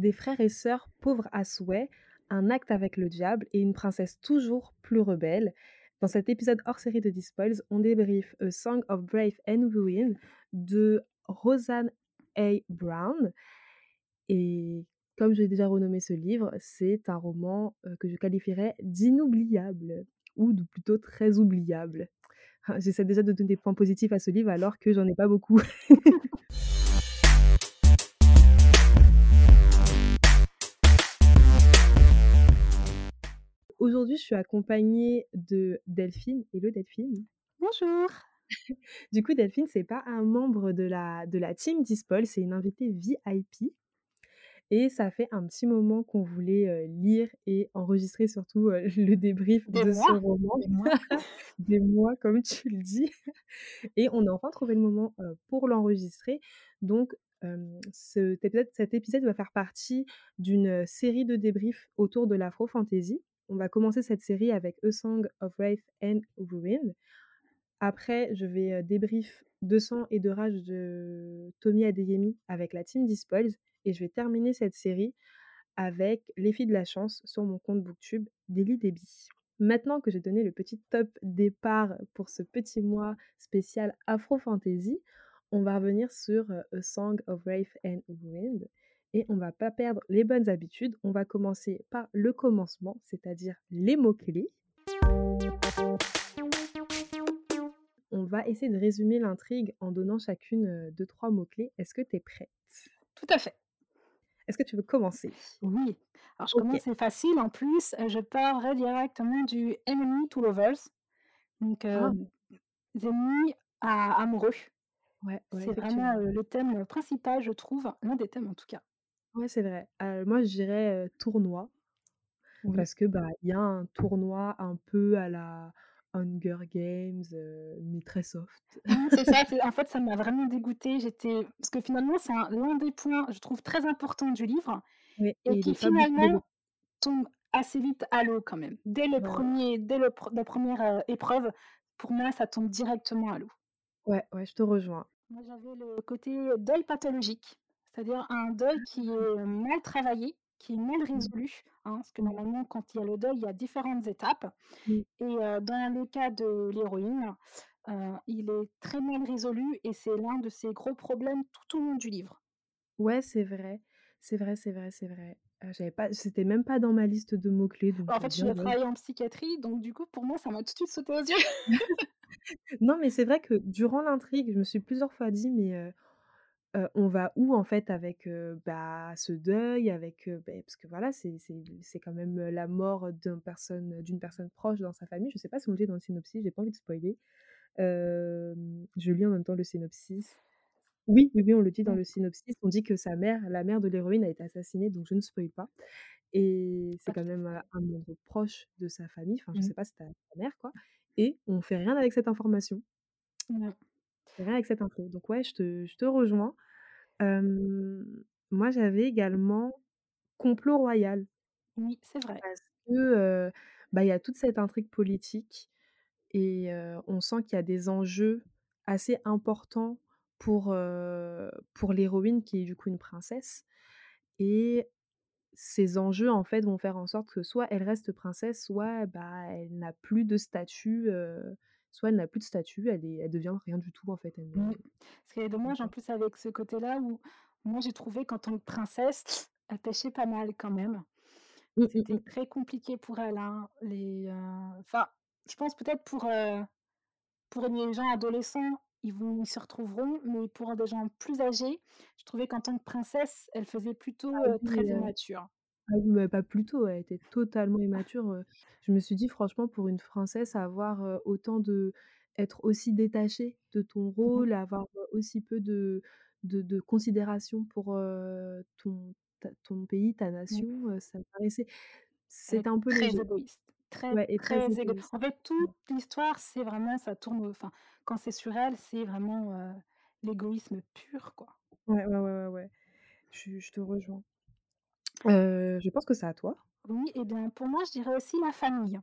des frères et sœurs pauvres à souhait, un acte avec le diable et une princesse toujours plus rebelle. Dans cet épisode hors série de Dispoils, on débriefe A Song of Brave and Ruin de Rosanne A. Brown. Et comme j'ai déjà renommé ce livre, c'est un roman euh, que je qualifierais d'inoubliable, ou plutôt très oubliable. J'essaie déjà de donner des points positifs à ce livre alors que j'en ai pas beaucoup. Aujourd'hui, je suis accompagnée de Delphine. Hello Delphine. Bonjour. Du coup, Delphine, c'est pas un membre de la, de la team Dispol, c'est une invitée VIP. Et ça fait un petit moment qu'on voulait euh, lire et enregistrer surtout euh, le débrief Des de ce roman. Des mois. Des mois, comme tu le dis. Et on a enfin trouvé le moment euh, pour l'enregistrer. Donc, cet épisode, cet épisode va faire partie d'une série de débriefs autour de l'afro-fantasy. On va commencer cette série avec A Song of Wrath and Ruin. Après, je vais euh, débrief de sang et de rage de Tommy Adeyemi avec la team Dispoils. Et je vais terminer cette série avec Les filles de la chance sur mon compte Booktube d'Elie Deby. Maintenant que j'ai donné le petit top départ pour ce petit mois spécial Afro-Fantasy, on va revenir sur euh, A Song of Wrath and Wind et on va pas perdre les bonnes habitudes. On va commencer par le commencement, c'est-à-dire les mots-clés. On va essayer de résumer l'intrigue en donnant chacune euh, deux, trois mots-clés. Est-ce que tu es prête? Tout à fait. Est-ce que tu veux commencer? Oui. Alors, je commence, c'est facile. En plus, euh, je parlerai directement du enemy to lovers. Donc, euh, Ah, des ennemis à amoureux. ouais, ouais, C'est vraiment euh, le thème principal, je trouve. L'un des thèmes, en tout cas. Ouais, c'est vrai. Moi, je dirais tournoi. Oui. Parce que bah il y a un tournoi un peu à la Hunger Games, euh, mais très soft. Non, c'est ça. c'est- En fait, ça m'a vraiment dégoûtée. J'étais... Parce que finalement, c'est un- l'un des points, je trouve, très importants du livre. Et et il qui est pas beaucoup finalement développé. tombe assez vite à l'eau, quand même. Dès, le dès le, la première euh, épreuve, pour moi, ça tombe directement à l'eau. ouais, ouais, je te rejoins. Moi, j'avais le côté deuil pathologique, c'est-à-dire un deuil qui est mal travaillé, qui est mal Mm, résolu, hein, parce que normalement, quand il y a le deuil, il y a différentes étapes. Et euh, dans le cas de l'héroïne, euh, il est très mal résolu et c'est l'un de ses gros problèmes tout au long du livre. Ouais, c'est vrai. C'est vrai, c'est vrai, c'est vrai. Euh, j'avais pas, c'était même pas dans ma liste de mots-clés, donc En euh, fait, je travaillé en psychiatrie, donc du coup, pour moi, ça m'a tout de suite sauté aux yeux. Non, mais c'est vrai que durant l'intrigue, je me suis plusieurs fois dit, mais euh, on va où en fait avec euh, bah, ce deuil, avec euh, bah, parce que voilà, c'est quand même la mort d'une personne d'une personne proche dans sa famille. Je sais pas si on le dit dans le synopsis, j'ai pas envie de spoiler. Je lis en même temps le synopsis. Oui, oui, oui, on le dit dans Mm. le synopsis. On dit que sa mère, la mère de l'héroïne, a été assassinée, donc je ne spoil pas. Et c'est quand même un membre proche de sa famille. Enfin, je Mm. sais pas si c'est ta mère, quoi. Et on fait rien avec cette information. Ouais. Rien avec cette info. Donc ouais, je te, je te rejoins. Moi, j'avais également complot royal Oui, c'est vrai. parce que bah, il y a toute cette intrigue politique et on sent qu'il y a des enjeux assez importants pour, pour l'héroïne qui est du coup une princesse. Et ces enjeux, en fait, vont faire en sorte que soit elle reste princesse, soit bah, elle n'a plus de statut, soit elle n'a plus de statut, elle, est, elle devient rien du tout, en fait. Elle Mm. est- Ce qui est dommage en plus avec ce côté-là où moi j'ai trouvé qu'en tant que princesse, elle pêchait pas mal quand même. Mm, mm, C'était très compliqué pour elle. hein. Les, euh, Enfin, je pense peut-être pour, euh, pour les gens adolescents, ils vont, ils se retrouveront, mais pour des gens plus âgés, je trouvais qu'en tant que princesse, elle faisait plutôt Ah euh, très immature. Ah oui, mais pas plus tôt, elle était totalement immature. Je me suis dit, franchement, pour une princesse, avoir autant de... être aussi détachée de ton Mhm. rôle, avoir aussi peu de, de, de considération pour ton, ta- ton pays, ta nation, ça me paraissait... Elle C'était est un peu très léger. égoïste. Très, Ouais, et très très égoïste. égoïste. En fait, Ouais. toute l'histoire, c'est vraiment, ça tourne, au- enfin, quand c'est sur elle, c'est vraiment l'égoïsme pur, quoi. Ouais, ouais, ouais, ouais, ouais. Je, je te rejoins. Euh, je pense que c'est à toi. Oui, et bien pour moi, je dirais aussi la famille.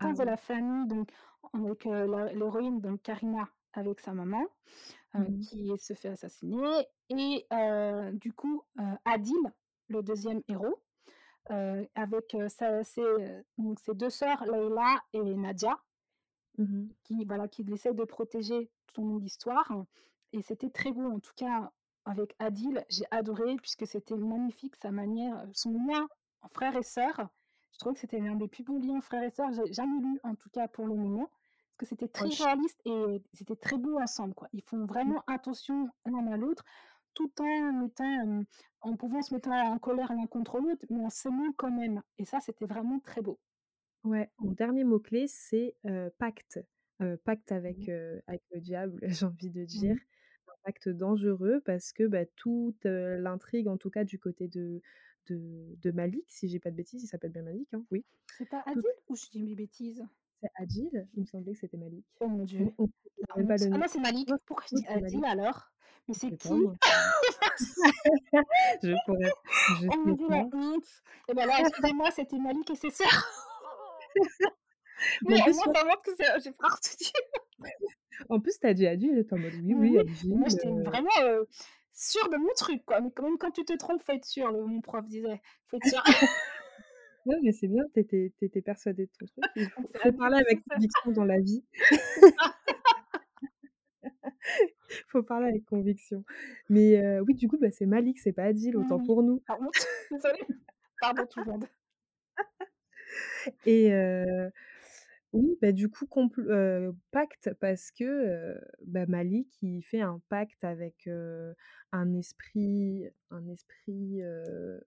Ah L'importance de la famille, donc avec euh, l'héroïne, donc Karina, avec sa maman, euh, Mhm. qui se fait assassiner, et du coup, Adil, le 2e héros, avec, sa ses, donc ses 2 sœurs, Leïla et Nadia Mmh mh. qui voilà, qu'il essaie de protéger tout au long de l'histoire et c'était très beau. En tout cas, avec Adil, j'ai adoré puisque c'était magnifique sa manière, heu, son lien en frère et sœur. Je trouvais que c'était l'un des plus beaux liens frères et sœurs que j'ai jamais lu, en tout cas pour le moment, parce que c'était très réaliste et c'était très beau ensemble, quoi. Ils font Mmh. vraiment attention l'un à l'autre, tout en mettant, hem, en pouvant se mettre en colère l'un contre l'autre, mais en s'aimant quand même et ça, c'était vraiment très beau. Ouais, mon dernier mot clé, c'est, heu, pacte. Pacte Mmh avec, mh. heu, avec le diable, j'ai envie de Mmh dire. Pacte dangereux parce que, bah, toute, heu, l'intrigue, en tout cas du côté de de de Malik, si j'ai pas de bêtises, il s'appelle bien Malik, hein? Oui. C'est pas Adil ou je dis mes bêtises? C'est Adil? Il me semblait que c'était Malik. Oh mon Dieu, On on la même pas le Ah non, c'est Malik. Pourquoi je dis. Adil alors? Mais c'est qui? Je pourrais je Oh mon Dieu, la honte. Et bah, là, excusez-moi, c'était Malik et ses sœurs. Mais en au moins, ça montre que j'ai pas retenu. En plus, tu as dit Adil, j'étais en mode: «Oui, Oui, moi, j'étais heu» vraiment, sûre de mon truc, quoi. Mais quand même, quand tu te trompes, faut être sûr, le mon prof disait. Faut être sûr. Ouais, mais c'est bien, tu étais tu étais persuadée de ton truc. Il faut parler avec conviction dans la vie. Ça. Faut parler avec conviction. Mais oui, du coup, bah, c'est Malik, c'est pas Adil, autant Oui, pour nous. honte. Désolée. Pardon tout le monde. Et oui, bah, du coup, compl heu, pacte parce que, heu, bah, Malik, il fait un pacte avec, heu, un esprit un esprit, heu,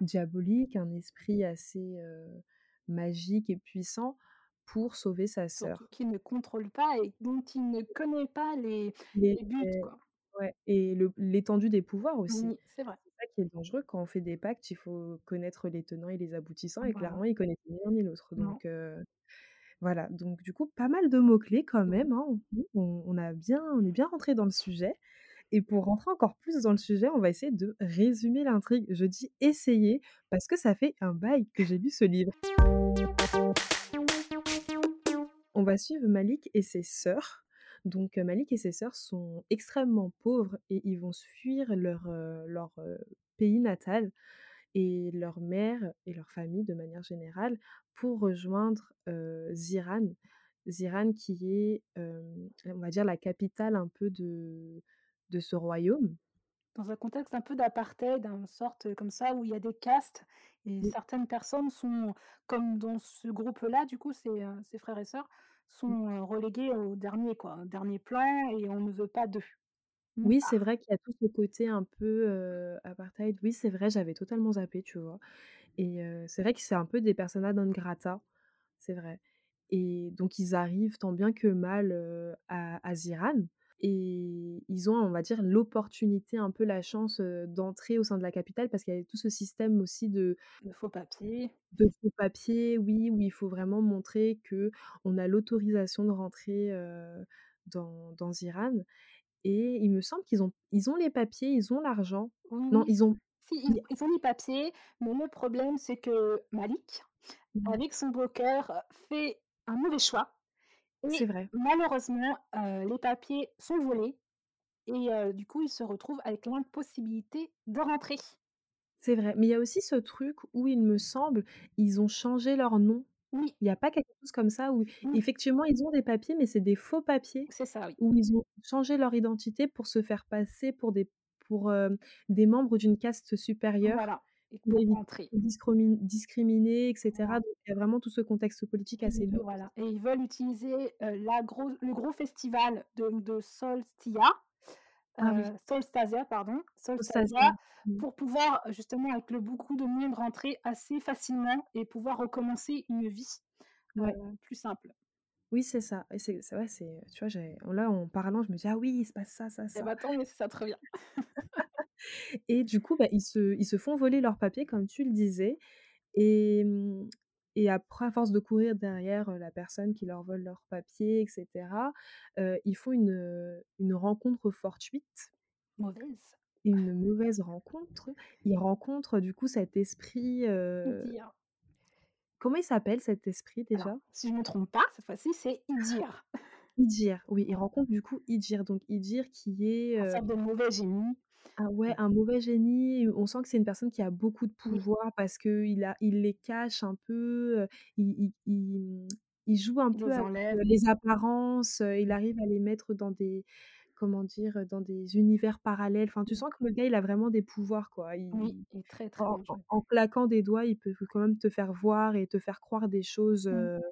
diabolique, un esprit assez, heu, magique et puissant pour sauver sa Surtout sœur. qu'il ne contrôle pas et dont il ne connaît pas les Les les buts, quoi. ouais et le l'étendue des pouvoirs aussi. Oui, c'est vrai. C'est ça qui est dangereux quand on fait des pactes, il faut connaître les tenants et les aboutissants et Voilà. clairement, il connaissait ni l'un ni l'autre Non. donc heu, voilà, donc du coup, pas mal de mots clés quand Mmh mh. même, hein. On on a bien on est bien rentrés dans le sujet et pour rentrer encore plus dans le sujet, on va essayer de résumer l'intrigue. Je dis «essayer» parce que ça fait un bail que j'ai lu ce livre. On va suivre Malik et ses sœurs. Donc heu, Malik et ses sœurs sont extrêmement pauvres et ils vont fuir leur, heu, leur, heu, pays natal et leur mère et leur famille de manière générale pour rejoindre, Ziran. Ziran qui est, on va dire la capitale un peu de de ce royaume. Dans un contexte un peu d'apartheid, une sorte comme ça, où il y a des castes et Oui. certaines personnes sont comme dans ce groupe-là, du coup, ses, ses frères et sœurs sont, relégués au dernier, quoi, au dernier plan et on ne veut pas d'eux, nulle Oui, c'est vrai qu'il y a tout ce côté un peu, apartheid. Oui, c'est vrai, j'avais totalement zappé, tu vois? Et c'est vrai que c'est un peu des persona non grata, c'est vrai. Et donc ils arrivent tant bien que mal, à à Ziran et ils ont, on va dire, l'opportunité, un peu la chance, d'entrer au sein de la capitale parce qu'il y avait tout ce système aussi de De faux papiers. de faux papiers, oui, où il faut vraiment montrer qu'on a l'autorisation de rentrer, dans dans Ziran et il me semble qu'ils ont ils ont les papiers, ils ont l'argent. Oui, Non, ils ont si, ils ont les papiers, mais le problème, c'est que Malik, Mmh. avec son broker, fait un mauvais choix C'est vrai. malheureusement, heu, les papiers sont volés et du coup, il se retrouve avec l'impossibilité de rentrer. C'est vrai, mais il y a aussi ce truc où il me semble, ils ont changé leur nom. Oui. Il y a pas quelque chose comme ça où Mmh. effectivement ils ont des papiers, mais c'est des faux papiers, C'est ça, oui. où ils ont changé leur identité pour se faire passer pour des pour, hem, des membres d'une caste supérieure, Voilà et pour pour éviter rentrer. d'être discromi discriminés et cetera. Voilà. Donc il y a vraiment tout ce contexte politique assez lourd. voilà et ils veulent utiliser, heu, la gros le gros festival de de Solstia, Ah oui. heu, Solstasia, pardon, Solstasia. Solstasia, Mmh. pour pouvoir justement, avec le beaucoup de monde, rentrer assez facilement et pouvoir recommencer une vie, Ouais. plus simple. Oui, c'est ça et c'est c'est vrai, c'est tu vois, là, en parlant, je me dis: «Ah oui, il se passe ça, ça, Et ça». bah, tant mieux si ça te revient. Et du coup, bah, ils se ils se font voler leurs papiers comme tu le disais et mmh et après à force de courir derrière, la personne qui leur vole leurs papiers et cetera, heu, ils font une, une rencontre fortuite Mauvaise. une mauvaise rencontre. Ils rencontrent du coup cet esprit, Idir. comment il s'appelle cet esprit Alors, déjà? si je me trompe pas, cette fois-ci, c'est Idir. Idir, oui, ils rencontrent du coup Idir, donc Idir qui est, Un heu sorte de mauvais génie. Ah ouais, Mmh. un mauvais génie, on sent que c'est une personne qui a beaucoup de Oui. pouvoir parce qu'il a il les cache un peu, il il il, mmh, il joue un peu les avec, les apparences, il arrive à les mettre dans des comment dire? Dans des univers parallèles. Enfin, tu Mmh. sens que le gars, il a vraiment des pouvoirs, quoi. Oui, Il il est très, très en bien claquant des doigts, il peut quand même te faire voir et te faire croire des choses, Mmh.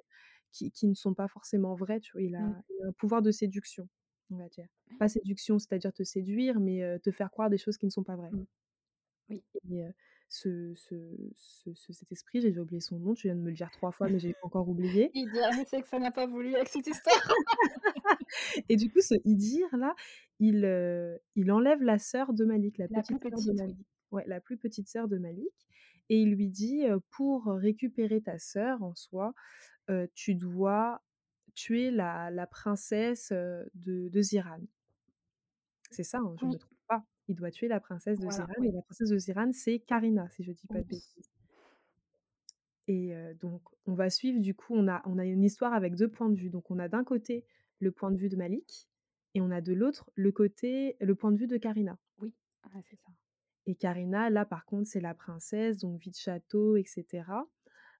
qui qui ne sont pas forcément vraies, tu vois? Il Mmh. a il a un pouvoir de séduction, on va dire. Pas séduction, c'est-à-dire te séduire, mais, te faire croire des choses qui ne sont pas vraies. Mmh. Oui. Et ce ce ce ce cet esprit, j'ai oublié son nom, tu viens de me le dire 3 fois, mais j'ai encore oublié. Idir, je sais que ça n'a pas voulu avec cette histoire. Et du coup, ce Idir-là, il, heu, il enlève la sœur de Malik, la La plus petite sœur de petite, oui. Malik. Ouais, la plus petite sœur de Malik et il lui dit, «Pour récupérer ta sœur en soi, tu dois tuer la la princesse, de de Ziran». C'est ça, hein, je me Oui. trompe pas. Il doit tuer la princesse de Voilà, Ziran et la princesse de Ziran, c'est Karina, si je dis pas de bêtises. Et donc on va suivre du coup, on a on a une histoire avec 2 points de vue. Donc on a d'un côté le point de vue de Malik et on a de l'autre le côté le point de vue de Karina. Oui, ouais, c'est ça. Et Karina, là, par contre, c'est la princesse, donc vie de château et cetera.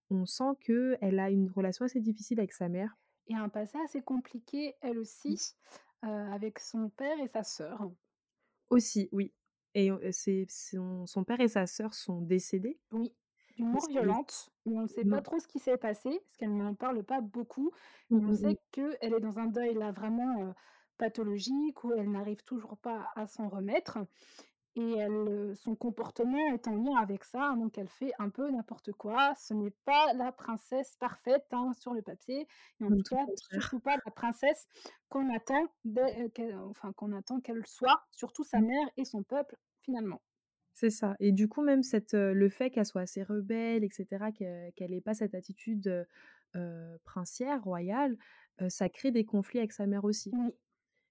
On sent qu'elle a une relation assez difficile avec sa mère. Et un passé assez compliqué, elle Mmh. aussi, avec son père et sa sœur. Aussi, oui. Et c'est son son père et sa sœur sont décédés. Oui, d'une mort violente, on sait pas trop ce qui s'est passé, parce qu'elle n'en parle pas beaucoup. Mmh, Mais on mmh mh. sait qu'elle est dans un deuil là vraiment, pathologique, où elle n'arrive toujours pas à s'en remettre et elle, heu, son comportement est en lien avec ça, donc elle fait un peu n'importe quoi. Ce n'est pas la princesse parfaite, hein, sur le papier et en tout cas, surtout pas la princesse qu'on attend dès, heu, qu'elle enfin qu'on attend qu'elle soit, surtout sa Mmh. mère et son peuple, finalement. C'est ça et du coup, même cette, heu, le fait qu'elle soit assez rebelle et cetera, que qu'elle ait pas cette attitude, princière, royale, ça crée des conflits avec sa mère aussi. Oui.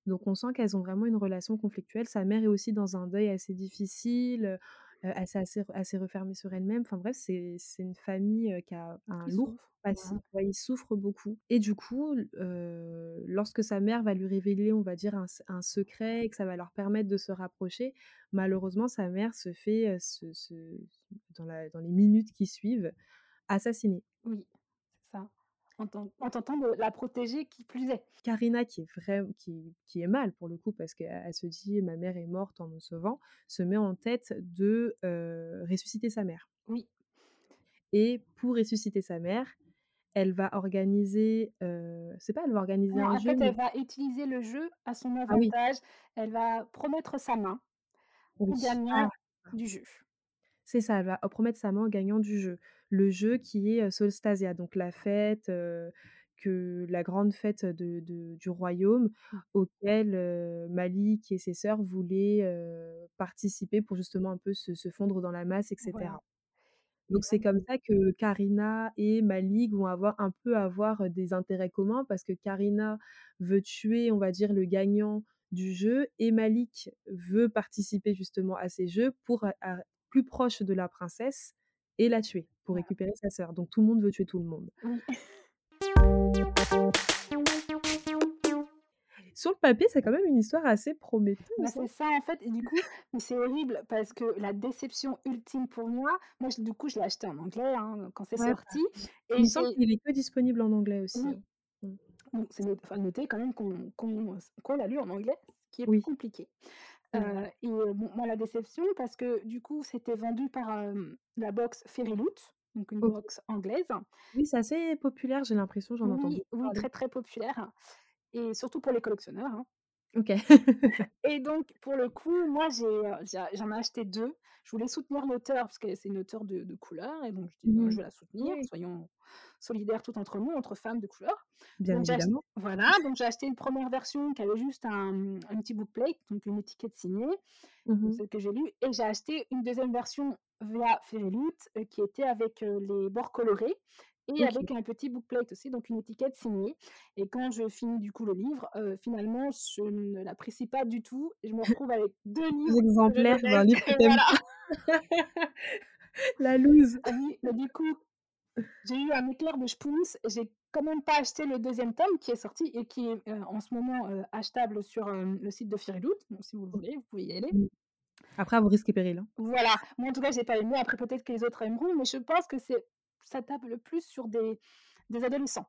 Donc on sent qu'elles ont vraiment une relation conflictuelle. Sa mère est aussi dans un deuil assez difficile, s'est assez assez refermée sur elle-même. Enfin bref, c'est une famille, qui a un lourd souffre, passif. voilà. Ouais, ils souffrent beaucoup et du coup, lorsque sa mère va lui révéler, on va dire, un un secret et que ça va leur permettre de se rapprocher, malheureusement, sa mère se fait, se se dans la dans les minutes qui suivent, assassiner. Oui. En ten en tentant de la protéger, qui plus est. Karina qui est vraim qui qui est mal pour le coup parce qu'elle elle se dit: «Ma mère est morte en me sauvant», se met en tête de, heu, ressusciter sa mère. Oui. Et pour ressusciter sa mère, elle va organiser, heu, c'est pas elle va organiser Non, un en jeu, fait, mais elle va utiliser le jeu à son Ah oui. avantage. Elle va promettre sa main Oui, au ah! gagnant Ah. du jeu. C'est ça, elle va promettre sa main au gagnant du jeu. Le jeu qui est, Solstasia, donc la fête, que la grande fête de de du royaume Mmh. auquel, Malik et ses sœurs voulaient, participer pour justement un peu se se fondre dans la masse et Voilà. cetera. Et Donc c'est comme ça que Karina et Malik vont avoir un peu avoir, des intérêts communs parce que Karina veut tuer, on va dire, le gagnant du jeu et Malik veut participer justement à ces jeux pour plus proche de la princesse et la tuer, pour récupérer sa sœur. Donc tout le monde veut tuer tout le monde. Sur le papier, c'est quand même une histoire assez Bah, prometteuse, hein? c'est ça, en fait et du coup c'est horrible parce que la déception ultime pour moi, moi du coup, je l'ai acheté en anglais, hein, quand c'est Ouais, sorti pareil. Il et me semble qu'il est que disponible en anglais aussi. Mmh. Donc c'est noter quand même qu'on qu'on l'a lu en anglais, ce qui est plus compliqué. Vrai. Heu et bon, moi, la déception parce que du coup, c'était vendu par, la box Fairyloot, donc une box anglaise. Oui, c'est assez populaire, j'ai l'impression, j'en entends Oui, beaucoup oui, très, très populaire et surtout pour les collectionneurs, hein. OK. Et donc pour le coup, moi, heu, j'a j'en ai acheté 2. Je voulais soutenir l'auteur parce que c'est une auteure de de couleur et donc je dis: Mmh «Bah, je vais la soutenir, Oui. soyons solidaires tout entre nous, entre femmes de couleur». Bien Donc voilà, donc j'ai acheté une 1re version qui avait juste un, mmh, un petit bookplate, donc une étiquette signée, Mmh celle que j'ai lue et j'ai acheté une 2e version via Fairyloot, heu, qui était avec, les bords colorés et avec un petit bookplate aussi, donc une étiquette signée et quand je finis du coup le livre, finalement, je ne l'apprécie pas du tout et je me retrouve avec 2 2 livres je exemplaires d'un livre que voilà. La loose. Ah oui, mais du coup, j'ai eu un éclair de schpunz, j'ai quand même pas acheté le 2e tome qui est sorti et qui est, en ce moment, achetable sur, le site de Fairyloot, donc si vous le OK. voulez, vous pouvez y aller. Mmh. Après à vos risques et périls, hein. Voilà, moi en tout cas j'ai pas aimé, après peut-être que les autres aimeront, mais je pense que c'est ça tape le plus sur des des adolescents.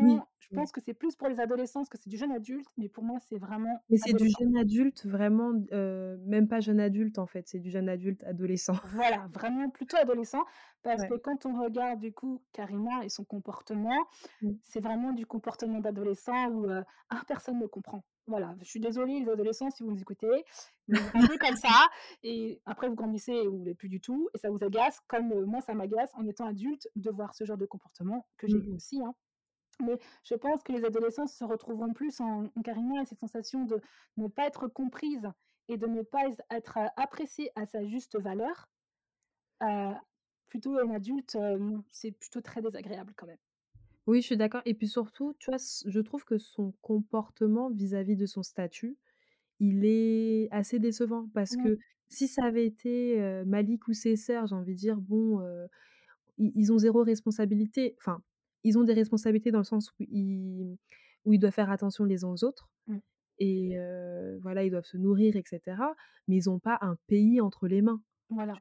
Oui, Clairement, je pense que c'est plus pour les adolescents parce que c'est du jeune adulte, mais pour moi c'est vraiment Mais c'est du jeune adulte vraiment même pas jeune adulte en fait, c'est du jeune adulte adolescent. Voilà, vraiment plutôt adolescent parce Ouais. que quand on regarde du coup Karima et son comportement, Mmh. c'est vraiment du comportement d'adolescent où, ah personne ne comprend. Voilà, je suis désolée les adolescents si vous nous écoutez, mais vous peu comme ça et après vous grandissez et vous l'êtes plus du tout et ça vous agace comme, moi ça m'agace en étant adulte de voir ce genre de comportement que j'ai Mmh eu mh. aussi, hein. Mais je pense que les adolescents se retrouveront plus en en et cette sensation de ne pas être comprise et de ne pas être, heu, appréciée à sa juste valeur Heu, plutôt un adulte, non, c'est plutôt très désagréable quand même. Oui, je suis d'accord et puis surtout, tu vois, je trouve que son comportement vis-à-vis de son statut, il est assez décevant parce Mmh, que si ça avait été, Malik ou ses sœurs, j'ai envie de dire, bon, ils ils ont zéro responsabilité. Enfin, ils ont des responsabilités dans le sens où ils où ils doivent faire attention les uns aux autres mmh, et voilà, ils doivent se nourrir et cetera, mais ils ont pas un pays entre les mains. voilà?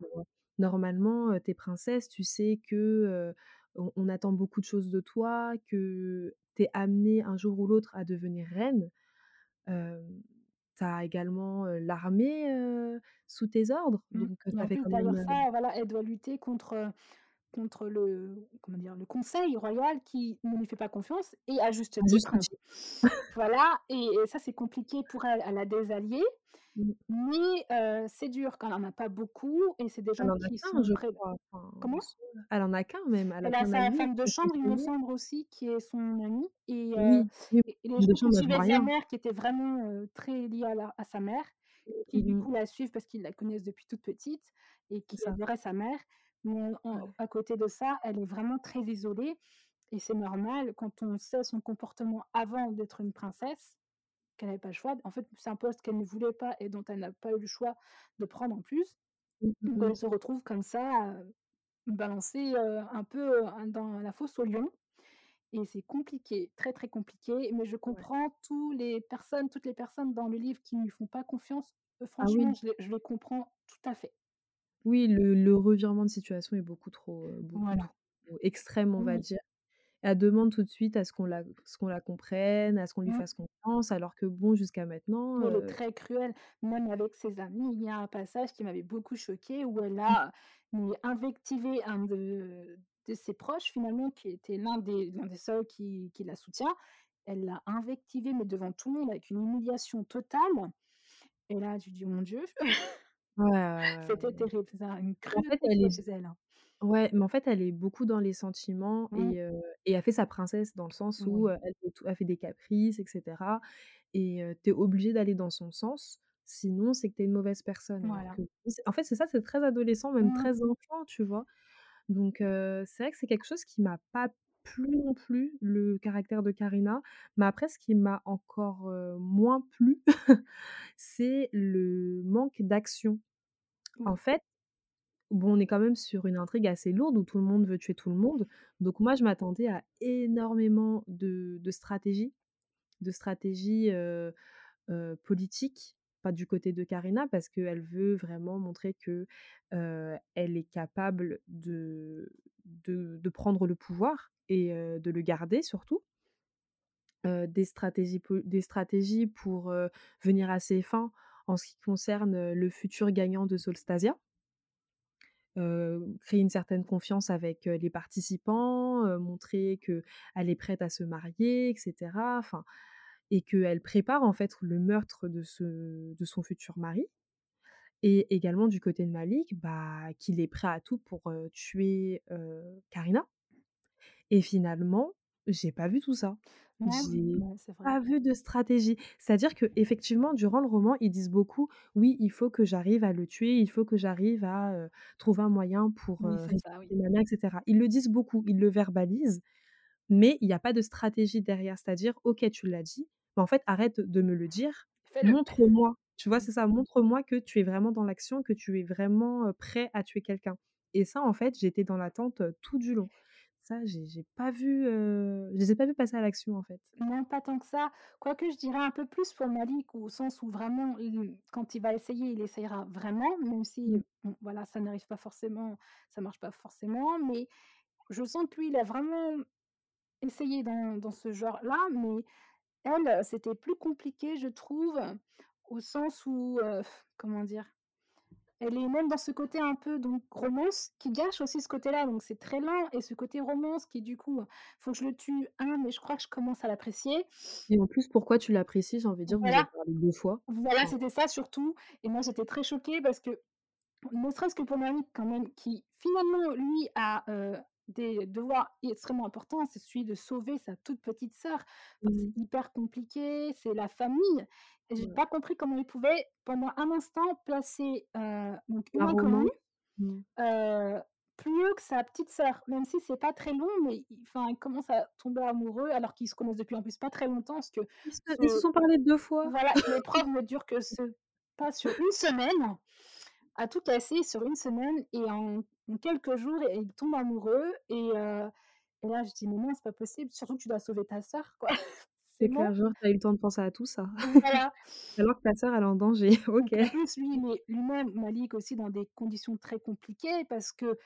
Normalement, heu, tu es princesse, tu sais que, on on attend beaucoup de choses de toi, que tu es amenée un jour ou l'autre à devenir reine. Hem, tu as également, l'armée, sous tes ordres, mmh donc et ça fait quand même, ça, voilà, elle doit lutter contre, contre le comment dire? Le conseil royal qui ne lui fait pas confiance et à juste titre. Voilà et et ça c'est compliqué pour elle. Elle a des alliés, Mmh. mais heu, c'est dur quand elle en a pas beaucoup et c'est des Elle gens en a qui qu'un, sont je crois, enfin, comment? Elle en a qu'un même, elle Elle a sa femme de chambre, il me semble aussi, qui est son amie et Oui, et les gens qui suivaient sa mère, qui étaient vraiment, heu, très liés à la à sa mère, qui Mmh du mh. coup la suivent parce qu'ils la connaissent depuis toute petite et qui adoraient sa mère. Mais Ouais. à côté de ça, elle est vraiment très isolée et c'est normal quand on sait son comportement avant d'être une princesse, qu'elle avait pas le choix. En fait, c'est un poste qu'elle ne voulait pas et dont elle n'a pas eu le choix de prendre en plus. Mmh, mmh Donc mh. elle se retrouve comme ça, heu, balancée, heu, un peu, heu, dans la fosse aux lions et c'est compliqué, très, très compliqué, mais je Ouais. comprends tous les personnes toutes les personnes dans le livre qui ne lui font pas confiance, Ah franchement, oui. je les je les comprends tout à fait. Oui, le le revirement de situation est beaucoup trop, heu, beaucoup Voilà. trop extrême, on va Oui, dire. Elle demande tout de suite à ce qu'on la ce qu'on la comprenne, à ce qu'on lui mmh, fasse confiance, alors que bon, jusqu'à maintenant, elle est très cruelle, même avec ses amis. Il y a un passage qui m'avait beaucoup choquée où elle mmh, a, mais invectivé un de de ses proches finalement, qui était l'un des l'un des seuls qui qui la soutient. Elle l'a invectivé, mais devant tout le monde avec une humiliation totale et là, tu dis: «Mon Dieu!» Ouais, ouais, ouais, C'était ouais. terrible, ça, une En fait, elle est chez elle, hein. ouais, mais en fait, elle est beaucoup dans les sentiments et et elle fait sa princesse dans le sens où, oui, elle fait tout elle fait des caprices et cetera et heu, tu es obligé d'aller dans son sens, sinon c'est que tu es une mauvaise personne. Alors voilà. que c'est en fait, c'est ça, c'est très adolescent, même Mmh, très enfant, tu vois? Donc c'est vrai que c'est quelque chose qui m'a pas plu non plus, le caractère de Karina. Mais après ce qui m'a encore, moins plu, c'est le manque d'action. En fait, bon, on est quand même sur une intrigue assez lourde où tout le monde veut tuer tout le monde. Donc moi, je m'attendais à énormément de de stratégie, de stratégie, heu heu, politique, pas du côté de Karina parce qu'elle veut vraiment montrer que, elle est capable de de de prendre le pouvoir et de le garder surtout. Des stratégies des stratégies pour, venir à ses fins en ce qui concerne, le futur gagnant de Solstasia. Créer une certaine confiance avec, les participants, heu, montrer qu'elle est prête à se marier et cetera, enfin et qu'elle prépare en fait le meurtre de son futur mari et également du côté de Malik, bah, qu'il est prêt à tout pour, tuer, Karina et finalement, j'ai pas vu tout ça. J'ai ouais, vrai. pas vu de stratégie. C'est-à-dire qu'effectivement, durant le roman, ils disent beaucoup: «Oui, il faut que j'arrive à le tuer, il faut que j'arrive à, trouver un moyen pour, Oui, heu, c'est ça, oui. ressusciter ma mère» et cetera. Ils le disent beaucoup, ils le verbalisent, mais il y a pas de stratégie derrière. C'est-à-dire: «OK, tu l'as dit, mais en fait, arrête de me le dire, montre-moi». Tu vois, Mmh, c'est ça, montre-moi que tu es vraiment dans l'action, que tu es vraiment, prêt à tuer quelqu'un et ça, en fait, j'étais dans l'attente, tout du long. Ça, j'ai j'ai pas vu, je les ai pas vus passer à l'action, en fait. Non, pas tant que ça. Quoique je dirais un peu plus pour Malik, au sens où vraiment, il quand il va essayer, il essayera vraiment, même si, Mmh. bon, voilà, ça n'arrive pas forcément, ça marche pas forcément, mais je sens que lui, il a vraiment essayé dans dans ce genre-là, mais elle, c'était plus compliqué, je trouve, au sens où, comment dire? Elle est même dans ce côté un peu donc romance, qui gâche aussi ce côté-là, donc c'est très lent et ce côté romance qui du coup, faut que je le tue, hein, mais je crois que je commence à l'apprécier. Et en plus, pourquoi tu l'apprécies? J'ai envie de dire, vous Voilà, êtes parlé 2 fois. voilà, c'était ça surtout et moi j'étais très choquée parce que ne serait-ce que pour Malik quand même qui finalement lui a, heu, des devoirs extrêmement importants, c'est celui de sauver sa toute petite sœur. Enfin, c'est mmh, hyper compliqué, c'est la famille et j'ai ouais. pas compris comment il pouvait pendant un instant placer, donc une inconnue? Mmh. Heu, plus haut que sa petite sœur, même si c'est pas très long, mais il enfin, il commence à tomber amoureux alors qu'ils se connaissent depuis en plus pas très longtemps parce que Ils se ils se ce sont parlé 2 fois? voilà, l'épreuve ne dure que ce pas sur une semaine, à tout casser sur une semaine et en en quelques jours et ils tombent amoureux et heu et là je dis: «Mais non, c'est pas possible, surtout que tu dois sauver ta sœur, quoi». C'est bon, clair, genre, tu as eu le temps de penser à tout ça? voilà. Alors que ta sœur, elle est en danger. OK. en plus, lui, il est lui-même, Malik aussi dans des conditions très compliquées parce que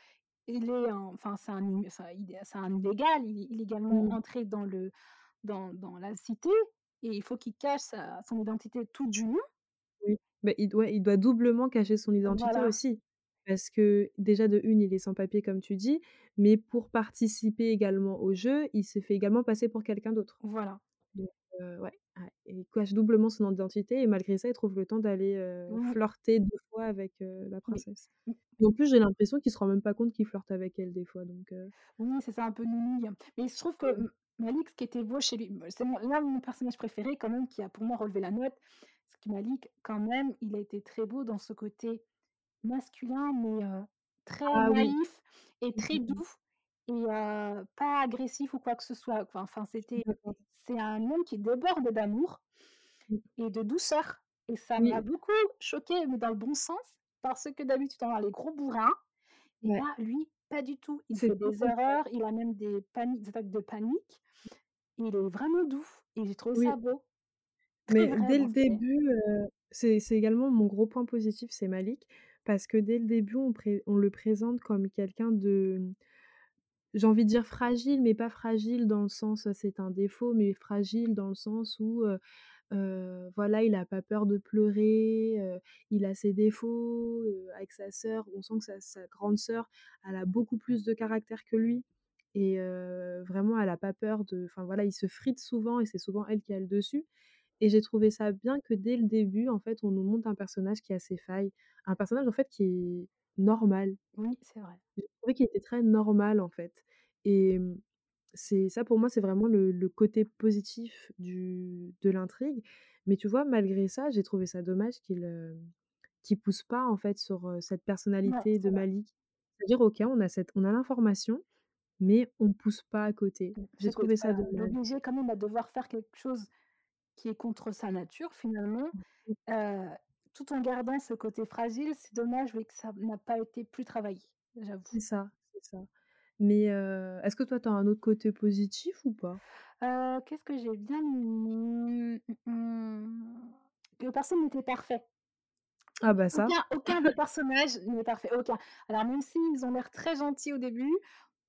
Il est enfin, c'est un il c'est un illégal, il est illégalement Mmh. entré dans le dans dans la cité et il faut qu'il cache sa son identité toute du long. Bah, il doit il doit doublement cacher son identité Voilà, aussi. Parce que déjà de une, il est sans papier comme tu dis, mais pour participer également au jeu, il se fait également passer pour quelqu'un d'autre. voilà. Donc heu, ouais, il cache doublement son identité et malgré ça, il trouve le temps d'aller, Oui, flirter 2 fois avec, heu, la princesse. Et en plus, j'ai l'impression qu'il se rend même pas compte qu'il flirte avec elle des fois donc oui, c'est ça, un peu nounouille. Mais je trouve que Malik, ce qui était beau chez lui, c'est mon l'un de mes personnages préférés quand même qui a pour moi relevé la note, Malik, quand même, il a été très beau dans ce côté Masculin, mais très ah oui. naïf et Mmh très mh mh. doux et pas agressif ou quoi que ce soit, quoi. Enfin, c'était c'est un homme qui déborde d'amour Mmh. et de douceur et ça m'a Oui, beaucoup choquée, mais dans le bon sens, parce que d'habitude, on a les gros bourrins et ouais, là, lui, pas du tout. Il fait des erreurs, il a même des pani des attaques de panique il est vraiment doux et j'ai trouvé ça beau. Mais dès le début, heu, c'est également mon gros point positif, c'est Malik, parce que dès le début, on pré on le présente comme quelqu'un de, j'ai envie de dire fragile, mais pas fragile dans le sens, c'est un défaut, mais fragile dans le sens où, voilà, il a pas peur de pleurer, il a ses défauts, avec sa sœur, on sent que sa sa grande sœur, elle a beaucoup plus de caractère que lui et vraiment elle a pas peur de enfin voilà, il se frite souvent et c'est souvent elle qui a le dessus et j'ai trouvé ça bien que dès le début, en fait, on nous montre un personnage qui a ses failles, un personnage, en fait, qui est normal. oui, c'est vrai. J'ai trouvé qu'il était très normal, en fait et mmh, c'est ça pour moi, c'est vraiment le le côté positif du de l'intrigue. Mais tu vois, malgré ça, j'ai trouvé ça dommage qu'il, qu'il pousse pas, en fait, sur, cette Ouais, personnalité de. Malik. C'est-à-dire, OK, on a cette on a l'information, mais on pousse pas à côté. Mmh, J'ai trouvé ça dommage. l'obliger quand même à devoir faire quelque chose qui est contre sa nature finalement, Mmh, heu, tout en gardant ce côté fragile, c'est dommage, oui, que ça n'a pas été plus travaillé, j'avoue. c'est ça, c'est ça. Mais est-ce que toi, tu as un autre côté positif ou pas? Heu, qu'est-ce que j'ai bien aimé? Mmh mh. Que personne n'était parfait. Ah bah ça, Aucun aucun des personnages n'est parfait, aucun. Alors même s'ils ont l'air très gentils au début,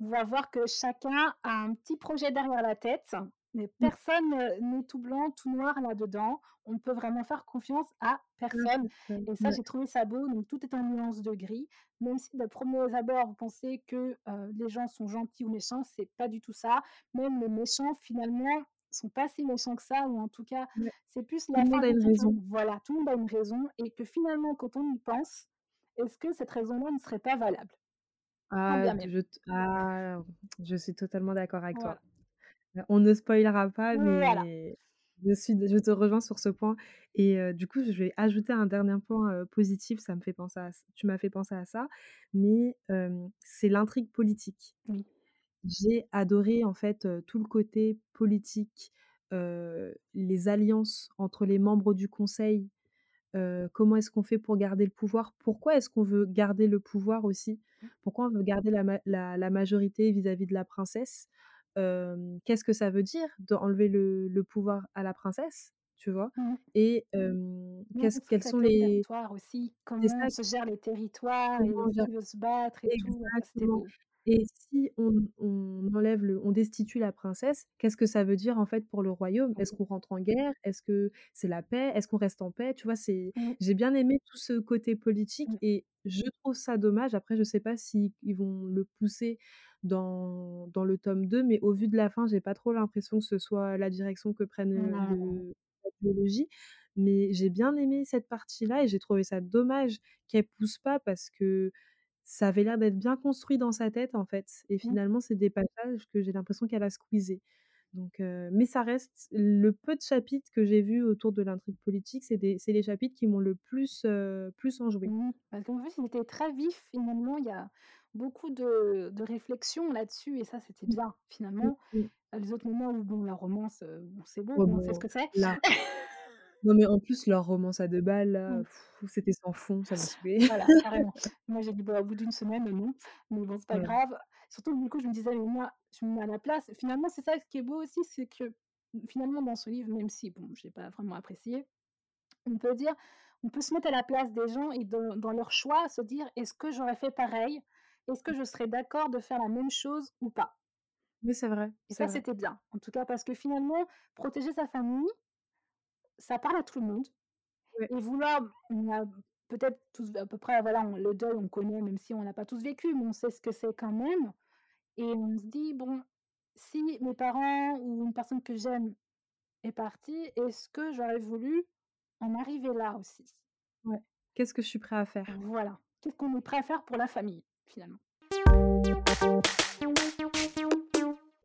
on va voir que chacun a un petit projet derrière la tête, mais mmh, personne, n'est tout blanc, tout noir là-dedans. On peut vraiment faire confiance à ah personne ça, et ça, j'ai trouvé ça beau, donc tout est en nuances de gris. Même si de premiers abords, vous pensez que, les gens sont gentils ou méchants, c'est pas du tout ça. Même les méchants, finalement, sont pas si méchants que ça ou en tout cas, Ouais, c'est plus la fin monde a une raison. voilà, tout le monde a une raison et que finalement, quand on y pense, est-ce que cette raison-là ne serait pas valable? Ah bien je ah, je suis totalement d'accord avec Voilà. toi. On ne spoilera pas, Voilà. mais je suis je te rejoins sur ce point et du coup, je vais ajouter un dernier point, positif, ça me fait penser à tu m'as fait penser à ça, mais c'est l'intrigue politique. Oui. J'ai adoré en fait, tout le côté politique, les alliances entre les membres du conseil comment est-ce qu'on fait pour garder le pouvoir? Pourquoi est-ce qu'on veut garder le pouvoir aussi? Mmh. Pourquoi on veut garder la ma la la majorité vis-à-vis de la princesse? Qu'est-ce que ça veut dire d'enlever le le pouvoir à la princesse? Tu vois? Mmh. Et on qu'est-ce quels sont les territoires aussi, comment ça se gèrent les territoires et qui veut se battre et tout, Exactement beau. et si on on enlève le on destitue la princesse, qu'est-ce que ça veut dire, en fait, pour le royaume? Est-ce Oui. qu'on rentre en guerre? Est-ce que c'est la paix? Est-ce qu'on reste en paix? Tu vois? C'est Mmh. j'ai bien aimé tout ce côté politique Mmh. et je trouve ça dommage. Après, je sais pas si ils vont le pousser dans dans le tome 2, mais au vu de la fin, j'ai pas trop l'impression que ce soit la direction que prenne, heu, Non. le la duologie. Mais j'ai bien aimé cette partie-là et j'ai trouvé ça dommage qu'elle pousse pas parce que ça avait l'air d'être bien construit dans sa tête, en fait et Mmh. finalement, c'est des passages que j'ai l'impression qu'elle a squeezés. Donc heu, mais ça reste le peu de chapitres que j'ai vus autour de l'intrigue politique, c'est des c'est les chapitres qui m'ont le plus, heu, plus enjoué. Mmh. Parce qu'en plus, il était très vif finalement, il y a beaucoup de de réflexion là-dessus et ça, c'était Mmh. bien. Mmh Finalement, mh. heu, les autres moments où bon, la romance, bon, c'est bon, Oh on sait ce que c'est. non, mais en plus, leur romance à 2 balles Mmh. c'était sans fond, ça m'a saoulée. Voilà, carrément. Moi, j'ai dit: «Bah, au bout d'une semaine, non», mais bon, c'est pas Ouais. grave. Surtout du coup, je me disais: «Mais moi, je me mets à la place». Finalement, c'est ça ce qui est beau aussi, c'est que finalement dans ce livre, même si bon, j'ai pas vraiment apprécié, on peut dire on peut se mettre à la place des gens et dans dans leurs choix, se dire: «Est-ce que j'aurais fait pareil? Est-ce que je serais d'accord de faire la même chose ou pas?» Oui, c'est vrai, et ça, c'était bien. En tout cas, parce que finalement, protéger sa famille ça parle à tout le monde et vouloir on a peut-être tous à peu près, voilà, on le deuil, on connaît, même si on l'a pas tous vécu, mais on sait ce que c'est quand même et on se dit: «Bon, si mes parents ou une personne que j'aime est partie, est-ce que j'aurais voulu en arriver là aussi?» Ouais. Qu'est-ce que je suis prêt à faire? Voilà. Qu'est-ce qu'on est prêt à faire pour la famille, finalement?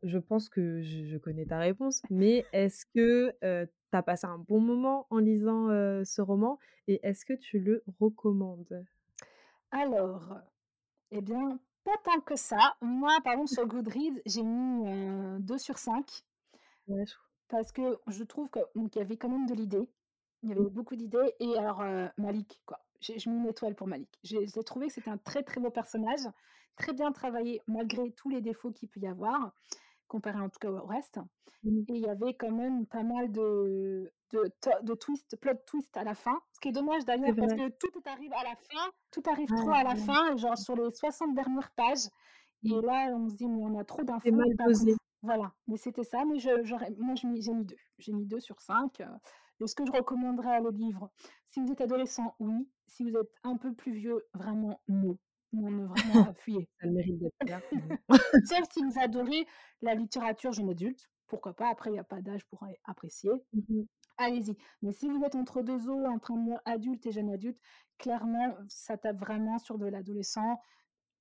Je pense que je je connais ta réponse, mais est-ce que, heu, tu as passé un bon moment en lisant, ce roman et est-ce que tu le recommandes? Alors, et bien, pas tant que ça. Moi, par exemple, sur Goodreads, j'ai mis, heu, 2 sur 5 Ouais, je parce que je trouve que donc il y avait quand même de l'idée. Il y Mmh. avait beaucoup d'idées et alors, Malik, quoi. J'ai je mets une étoile pour Malik. J'ai trouvé que c'était un très, très beau personnage, très bien travaillé malgré tous les défauts qu'il peut y avoir, comparé en tout cas au reste Mmh. et il y avait quand même pas mal de de de twists, plot twists à la fin. Ce qui est dommage d'ailleurs parce que tout arrive à la fin, tout arrive trop Ouais, à la ouais. fin, genre sur les 60 dernières pages et Mmh. là, on se dit: «Mais on a trop C'est d'infos mal d'un coup». dosé. Voilà, mais c'était ça, mais je moi mis j'ai mis 2. J'ai mis 2 sur 5, heu. Est-ce que je recommanderais le livre? Si vous êtes adolescent, oui. Si vous êtes un peu plus vieux, vraiment non. Non, non, vraiment, heu, fuyez. Ça le mérite d'être non. Sauf si vous adorez la littérature jeune adulte, pourquoi pas, après il y a pas d'âge pour apprécier. Mmh mh. Allez-y, mais si vous êtes entre 2 eaux, entre adulte et jeune adulte, clairement, ça tape vraiment sur de l'adolescent,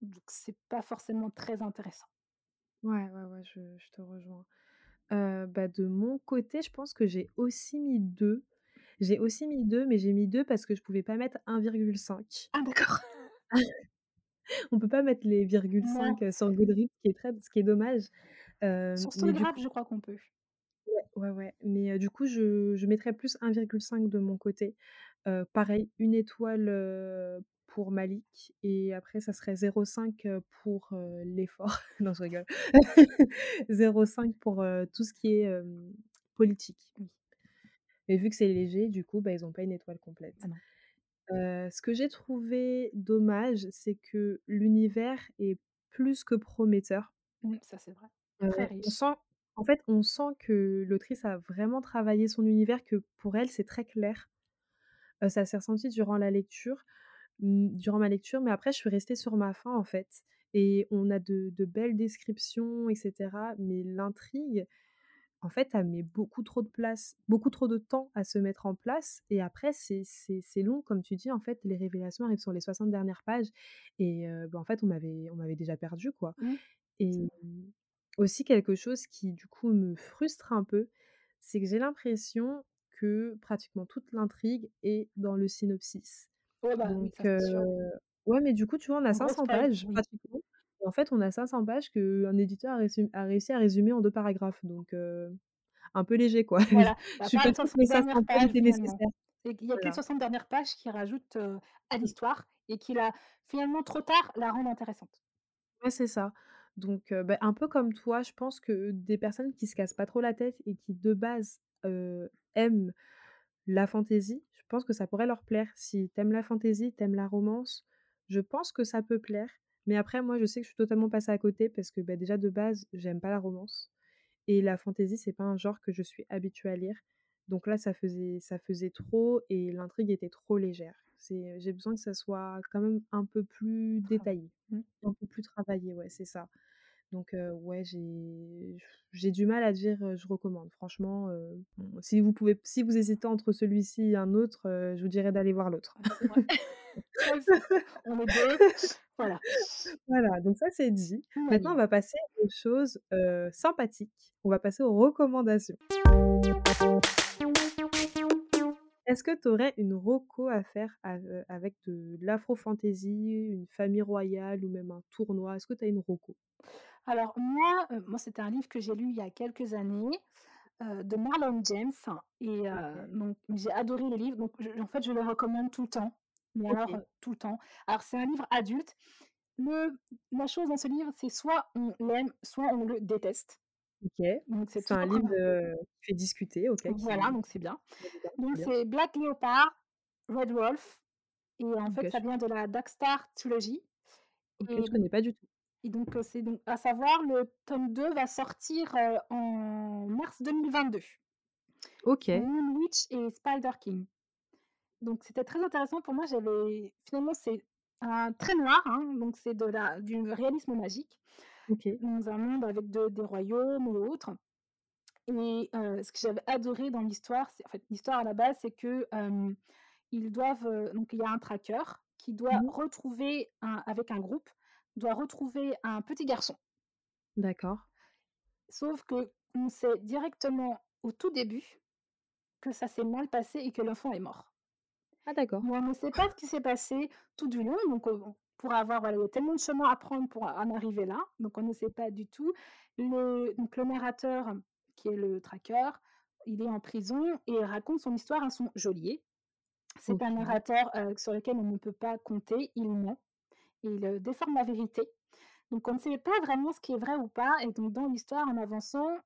donc c'est pas forcément très intéressant. Ouais, ouais, ouais, je je te rejoins. Heu, bah, de mon côté, je pense que j'ai aussi mis 2. J'ai aussi mis 2, mais j'ai mis 2 parce que je pouvais pas mettre 1,5. Ah d'accord. On peut pas mettre les virgule Non. 5, heu, sur Goodreads, ce qui est très ce qui est dommage. Hem, Sur Storygraph, coup je crois qu'on peut. ouais, ouais, ouais, mais du coup, je je mettrais plus 1,5 de mon côté. Pareil, 1 étoile, pour Malik et après ça serait 0,5, heu, pour, l'effort. Non, je rigole. 0,5 pour, tout ce qui est, politique Oui. et vu que c'est léger, du coup, bah, ils ont pas une étoile Ah complète. Heu, ce que j'ai trouvé dommage, c'est que l'univers est plus que prometteur. Ça c'est vrai. On sent en fait, on sent que l'autrice a vraiment travaillé son univers, que pour elle, c'est très clair. Ça s'est ressenti durant la lecture, durant ma lecture, mais après je suis restée sur ma faim, en fait. Et on a de de belles descriptions et cetera, mais l'intrigue, en fait, elle met beaucoup trop de place, beaucoup trop de temps à se mettre en place. Et après c'est long, comme tu dis, en fait, les révélations arrivent sur les 60 dernières pages. Et heu, bah, en fait, on m'avait déjà perdue, quoi. Mmh. Et mmh, aussi quelque chose qui, du coup, me frustre un peu, c'est que j'ai l'impression que pratiquement toute l'intrigue est dans le synopsis. Ouais, bah, Donc ouais, mais du coup, tu vois, on a Un gros 500 spoil, pages oui. pratiquement et en fait, on a 500 pages qu'un éditeur a réussi a réussi à résumer en 2 paragraphes donc un peu léger, quoi. Voilà, il y Je a suis pas pas les sûre 60 que les 500 dernières pages pages étaient finalement. nécessaires. et qu'il y a que les Voilà. 60 dernières pages qui rajoutent, à l'histoire et qui la finalement trop tard, la rendent intéressante. Ouais, c'est ça. Donc bah, un peu comme toi, je pense que des personnes qui se cassent pas trop la tête et qui de base, aiment la fantaisie, je pense que ça pourrait leur plaire. Si tu aimes la fantaisie, tu aimes la romance, je pense que ça peut plaire. Mais après moi, je sais que je suis totalement passée à côté parce que, bah, déjà de base, j'aime pas la romance et la fantaisie, c'est pas un genre que je suis habituée à lire. Donc là, ça faisait ça faisait trop et l'intrigue était trop légère. C'est j'ai besoin que ça soit quand même un peu plus détaillé, Mmh. un peu plus travaillé, ouais, c'est ça. Donc ouais, j'ai j'ai du mal à dire, je recommande. Franchement, bon, si vous pouvez si vous hésitez entre celui-ci et un autre, je vous dirais d'aller voir l'autre. C'est vrai. Ouais, c'est on est 2, voilà. Voilà, donc ça, c'est dit. Maintenant, on va passer aux choses, sympathiques. On va passer aux recommandations. Est-ce que tu aurais une reco à faire ave avec de l'afro-fantasy, une famille royale ou même un tournoi? Est-ce que tu as une reco? Alors moi, heu, moi c'était un livre que j'ai lu il y a quelques années, heu, de Marlon James et OK. donc j'ai adoré le livre, donc je en fait, je le recommande tout le temps, mais alors, tout le temps. Alors c'est un livre adulte. Le la chose dans ce livre, c'est soit on l'aime, soit on le déteste. OK. Donc c'est un livre, qui fait discuter, OK, voilà, donc c'est bien. Donc c'est Black Leopard, Red Wolf et en fait, ça vient de la Darkstar Trilogy OK, et je connais pas du tout. Et donc heu, c'est donc à savoir le tome 2 va sortir, heu, en mars 2022. OK. Moon Witch et Spider King. Donc c'était très intéressant pour moi, j'avais finalement c'est un très noir, hein, donc c'est de la du réalisme magique, OK. dans un monde avec de des royaumes ou autres et heu, ce que j'avais adoré dans l'histoire, c'est en fait, l'histoire à la base, c'est que, ils doivent, donc il y a un tracker qui doit Mmh mh. retrouver un avec un groupe, doit retrouver un petit garçon. D'accord. Sauf qu'on sait directement au tout début que ça s'est mal passé et que l'enfant est mort. Ah d'accord. On ne sait pas ce qui s'est passé tout du long, donc heu, pour avoir voilà, il y a tellement de chemin à prendre pour en arriver là, donc on ne sait pas du tout. Le donc le narrateur, qui est le tracker, il est en prison et il raconte son histoire à son geôlier. C'est un narrateur, heu, sur lequel on ne peut pas compter, il ment il, heu, déforme la vérité. Donc on ne sait pas vraiment ce qui est vrai ou pas. Et donc dans l'histoire, en avançant,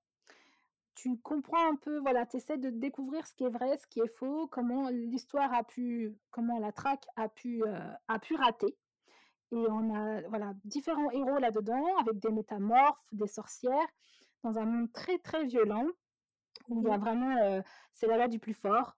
tu comprends un peu, voilà, tu essaies de découvrir ce qui est vrai, ce qui est faux, comment l'histoire a pu comment la traque a pu, heu, a pu rater. Et on a, voilà, différents héros là-dedans avec des métamorphes, des sorcières, dans un monde très, très violent où il y a vraiment, heu, c'est la loi du plus fort,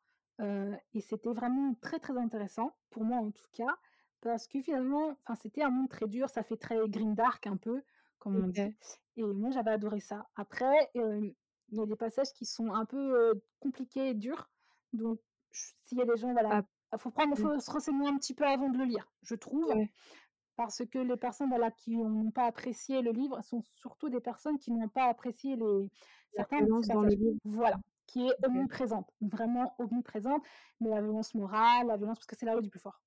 et c'était vraiment très, très intéressant, pour moi en tout cas, parce que finalement, c'était un monde très dur, ça fait très grimdark un peu, comme on dit et moi j'avais adoré ça. Après, il y a des passages qui sont un peu, compliqués et durs, donc s'il y a des gens, voilà, Ah, il faut prendre mmh. faut se renseigner un petit peu avant de le lire, je trouve. Ouais. Parce que les personnes, voilà, qui n'ont pas apprécié le livre sont surtout des personnes qui n'ont pas apprécié les certains dans le livre? Voilà, qui est omniprésente, vraiment omniprésente, mais la violence morale, la violence parce que c'est la loi du plus fort.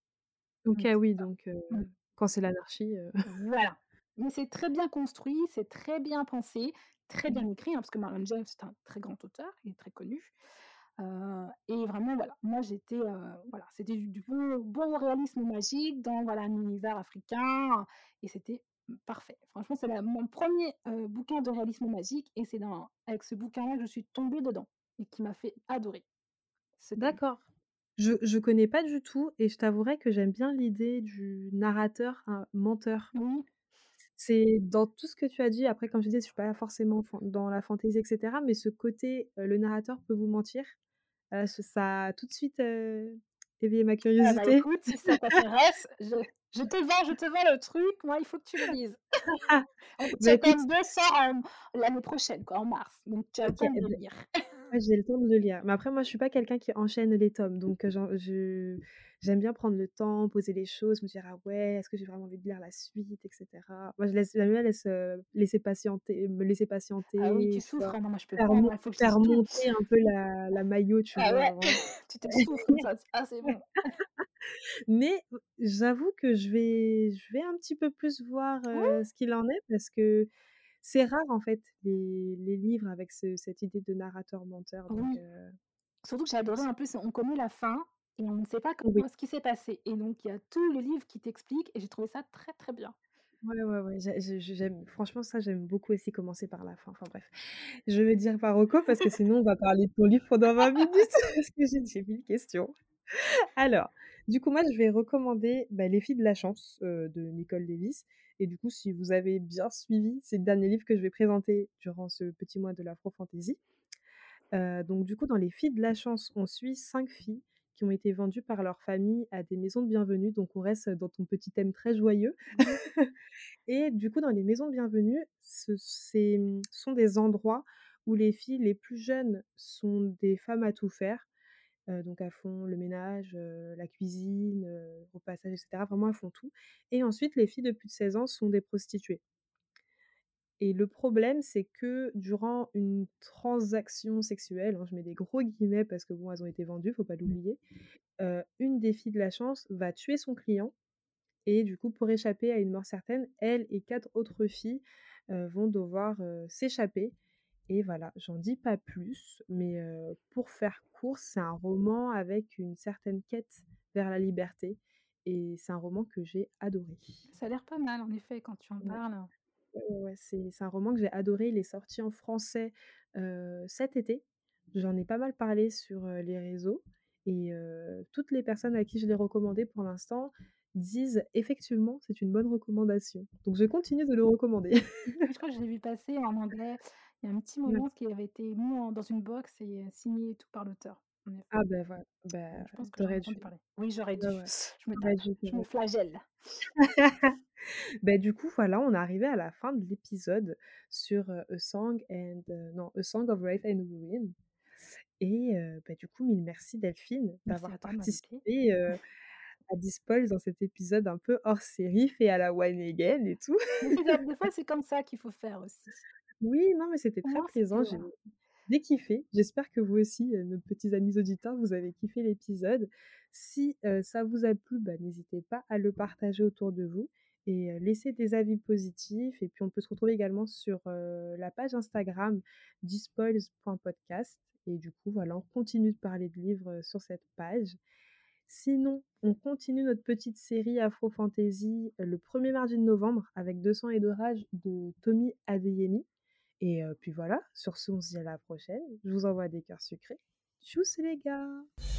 OK, Donc c'est oui, donc Mmh. quand c'est l'anarchie, Voilà. Mais c'est très bien construit, c'est très bien pensé, très bien Mmh. écrit, hein, parce que Marlon James, c'est un très grand auteur, il est très connu. Et vraiment, voilà, moi j'étais, voilà, c'était du du bon bon réalisme magique dans, voilà, un univers africain et c'était, mmh, parfait. Franchement, c'est la mon 1er, heu, bouquin de réalisme magique et c'est dans avec ce bouquin-là que je suis tombée dedans et qui m'a fait adorer. D'accord. Je je connais pas du tout et je t'avouerai que j'aime bien l'idée du narrateur, hein, menteur. Oui, C'est dans tout ce que tu as dit, après comme je disais, je suis pas forcément fan dans la fantaisie et cetera, mais ce côté, le narrateur peut vous mentir, ça a tout de suite, éveillé ma ah bah, curiosité. écoute, si ça t'intéresse, je je te vends je te vends le truc, moi, il faut que tu le lises. Le écoute tome 2 sort l'année prochaine, quoi, en mars, donc tu as le temps de beh le lire. Ouais, j'ai le temps de le lire. Mais après moi, je suis pas quelqu'un qui enchaîne les tomes, donc genre je j'aime bien prendre le temps, poser les choses, me dire: «Ah ouais, est-ce que j'ai vraiment envie de lire la suite?» et cetera. Moi, je laisse j'aime bien laisse, heu, laisser patienter me laisser Ah oui, patienter, tu vois? souffres, ah non, moi je peux Faire pas, moi, il faut que faire monter un peu la la Maillot, tu Ah vois? ouais, Genre tu te souffres comme ça, ah c'est bon. mais j'avoue que je vais je vais un petit peu plus voir, ce qu'il en est parce que c'est rare en fait les les livres avec ce cette idée de narrateur menteur donc surtout que j'ai adoré en plus, on connaît la fin et on ne sait pas Oui. comment ce qui s'est passé et donc il y a tout le livre qui t'explique et j'ai trouvé ça très, très bien. Ouais, ouais, ouais, j'ai j'ai j'aime franchement ça, j'aime beaucoup aussi commencer par la fin, enfin bref. Je vais dire par reco parce que sinon on va parler de ton livre pendant 20 minutes parce que j'ai j'ai 1000 questions. Alors, du coup, moi, je vais recommander, bah, Les filles de la chance, heu, de Nicole Davis et du coup, si vous avez bien suivi, c'est le dernier livre que je vais présenter durant ce petit mois de l'Afro-Fantasy. Heu, donc du coup, dans Les filles de la chance, on suit 5 filles qui ont été vendues par leur famille à des maisons de bienvenue, donc on reste dans ton petit thème très joyeux. Mmh. Et du coup, dans les maisons de bienvenue, ce mmh, sont des endroits où les filles les plus jeunes sont des femmes à tout faire, Heu, donc elles font le ménage, heu, la cuisine, heu, repassage et cetera. Vraiment, elles font tout. Et ensuite les filles de plus de 16 ans sont des prostituées et le problème, c'est que durant une transaction sexuelle, hein, je mets des gros guillemets parce que bon, elles ont été vendues, faut pas l'oublier, heu, une des filles de la chance va tuer son client et du coup, pour échapper à une mort certaine, elle et 4 autres filles, vont devoir, s'échapper et voilà, j'en dis pas plus, mais pour faire court, c'est un roman avec une certaine quête vers la liberté et c'est un roman que j'ai adoré. Ça a l'air pas mal en effet quand tu en Ouais, parles. Ouais, c'est c'est un roman que j'ai adoré. Il est sorti en français, heu, cet été. J'en ai pas mal parlé sur, heu, les réseaux et heu, toutes les personnes à qui je l'ai recommandé pour l'instant disent: «Effectivement, c'est une bonne recommandation». Donc je continue de le recommander. Oui, je crois que je l'ai vu passer en anglais. Il y a un petit Ouais. moment qui avait été mis en dans une box et signé et tout par l'auteur, Ah bah, voilà, bah, je pense que j'en ai aurais entendu dû. parler. Oui, j'aurais dû. Ouais, ouais, Je me tape, dû, je flagelle. Bah, du coup, voilà, on est arrivé à la fin de l'épisode sur, heu, A Song and heu, non, A Song of Wraith and Ruin et bah, du coup, mille merci Delphine Merci d'avoir à toi participé, à Dispolz dans cet épisode un peu hors série, fait à la One Again et tout. Des fois, c'est comme ça qu'il faut faire aussi. Oui, non, mais c'était Au très moins, plaisant, j'ai j'ai kiffé. J'espère que vous aussi, heu, nos petits amis auditeurs, vous avez kiffé l'épisode. Si, ça vous a plu, bah, n'hésitez pas à le partager autour de vous et heu, laisser des avis positifs et puis on peut se retrouver également sur, la page Instagram dispoils.podcast et du coup, voilà, on continue de parler de livres, sur cette page. Sinon, on continue notre petite série Afro Fantasy, le premier mardi de novembre avec «2 sang et de rage» de Tommy Adeyemi et puis voilà, sur ce, on se dit à la prochaine. Je vous envoie des cœurs sucrés. Tchuss les gars!